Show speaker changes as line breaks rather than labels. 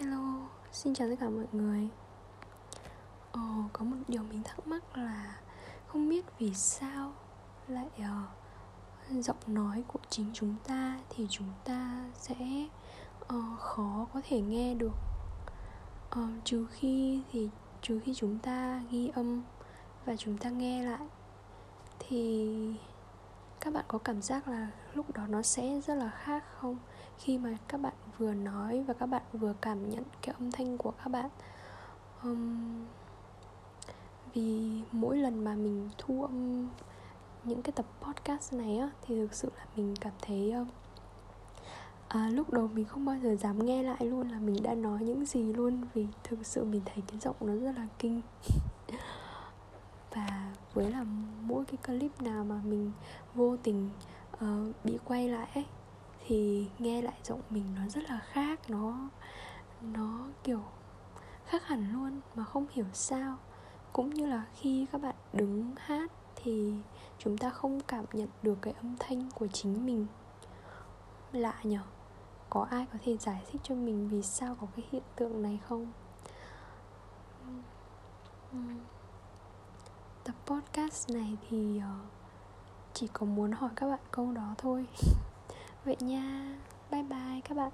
Hello, xin chào tất cả mọi người. Ồ, có một điều mình thắc mắc là Không biết vì sao lại uh, giọng nói của chính chúng ta Thì chúng ta sẽ uh, khó có thể nghe được. Uh, Trừ khi thì trừ khi chúng ta ghi âm và chúng ta nghe lại Thì các bạn có cảm giác là lúc đó nó sẽ rất là khác không? Khi mà các bạn vừa nói và các bạn vừa cảm nhận cái âm thanh của các bạn um, vì mỗi lần mà mình thu âm những cái tập podcast này á thì thực sự là mình cảm thấy um, à, lúc đầu mình không bao giờ dám nghe lại luôn là mình đã nói những gì luôn vì thực sự mình thấy cái giọng nó rất là kinh. với là mỗi cái clip nào mà mình vô tình uh, bị quay lại ấy thì nghe lại giọng mình nó rất là khác nó nó kiểu khác hẳn luôn mà không hiểu sao. Cũng như là khi các bạn đứng hát thì chúng ta không cảm nhận được cái âm thanh của chính mình. Lạ nhở? Có ai có thể giải thích cho mình vì sao có cái hiện tượng này không? Tập podcast này thì ờ, chỉ có muốn hỏi các bạn câu đó thôi. Vậy nha. Bye bye các bạn.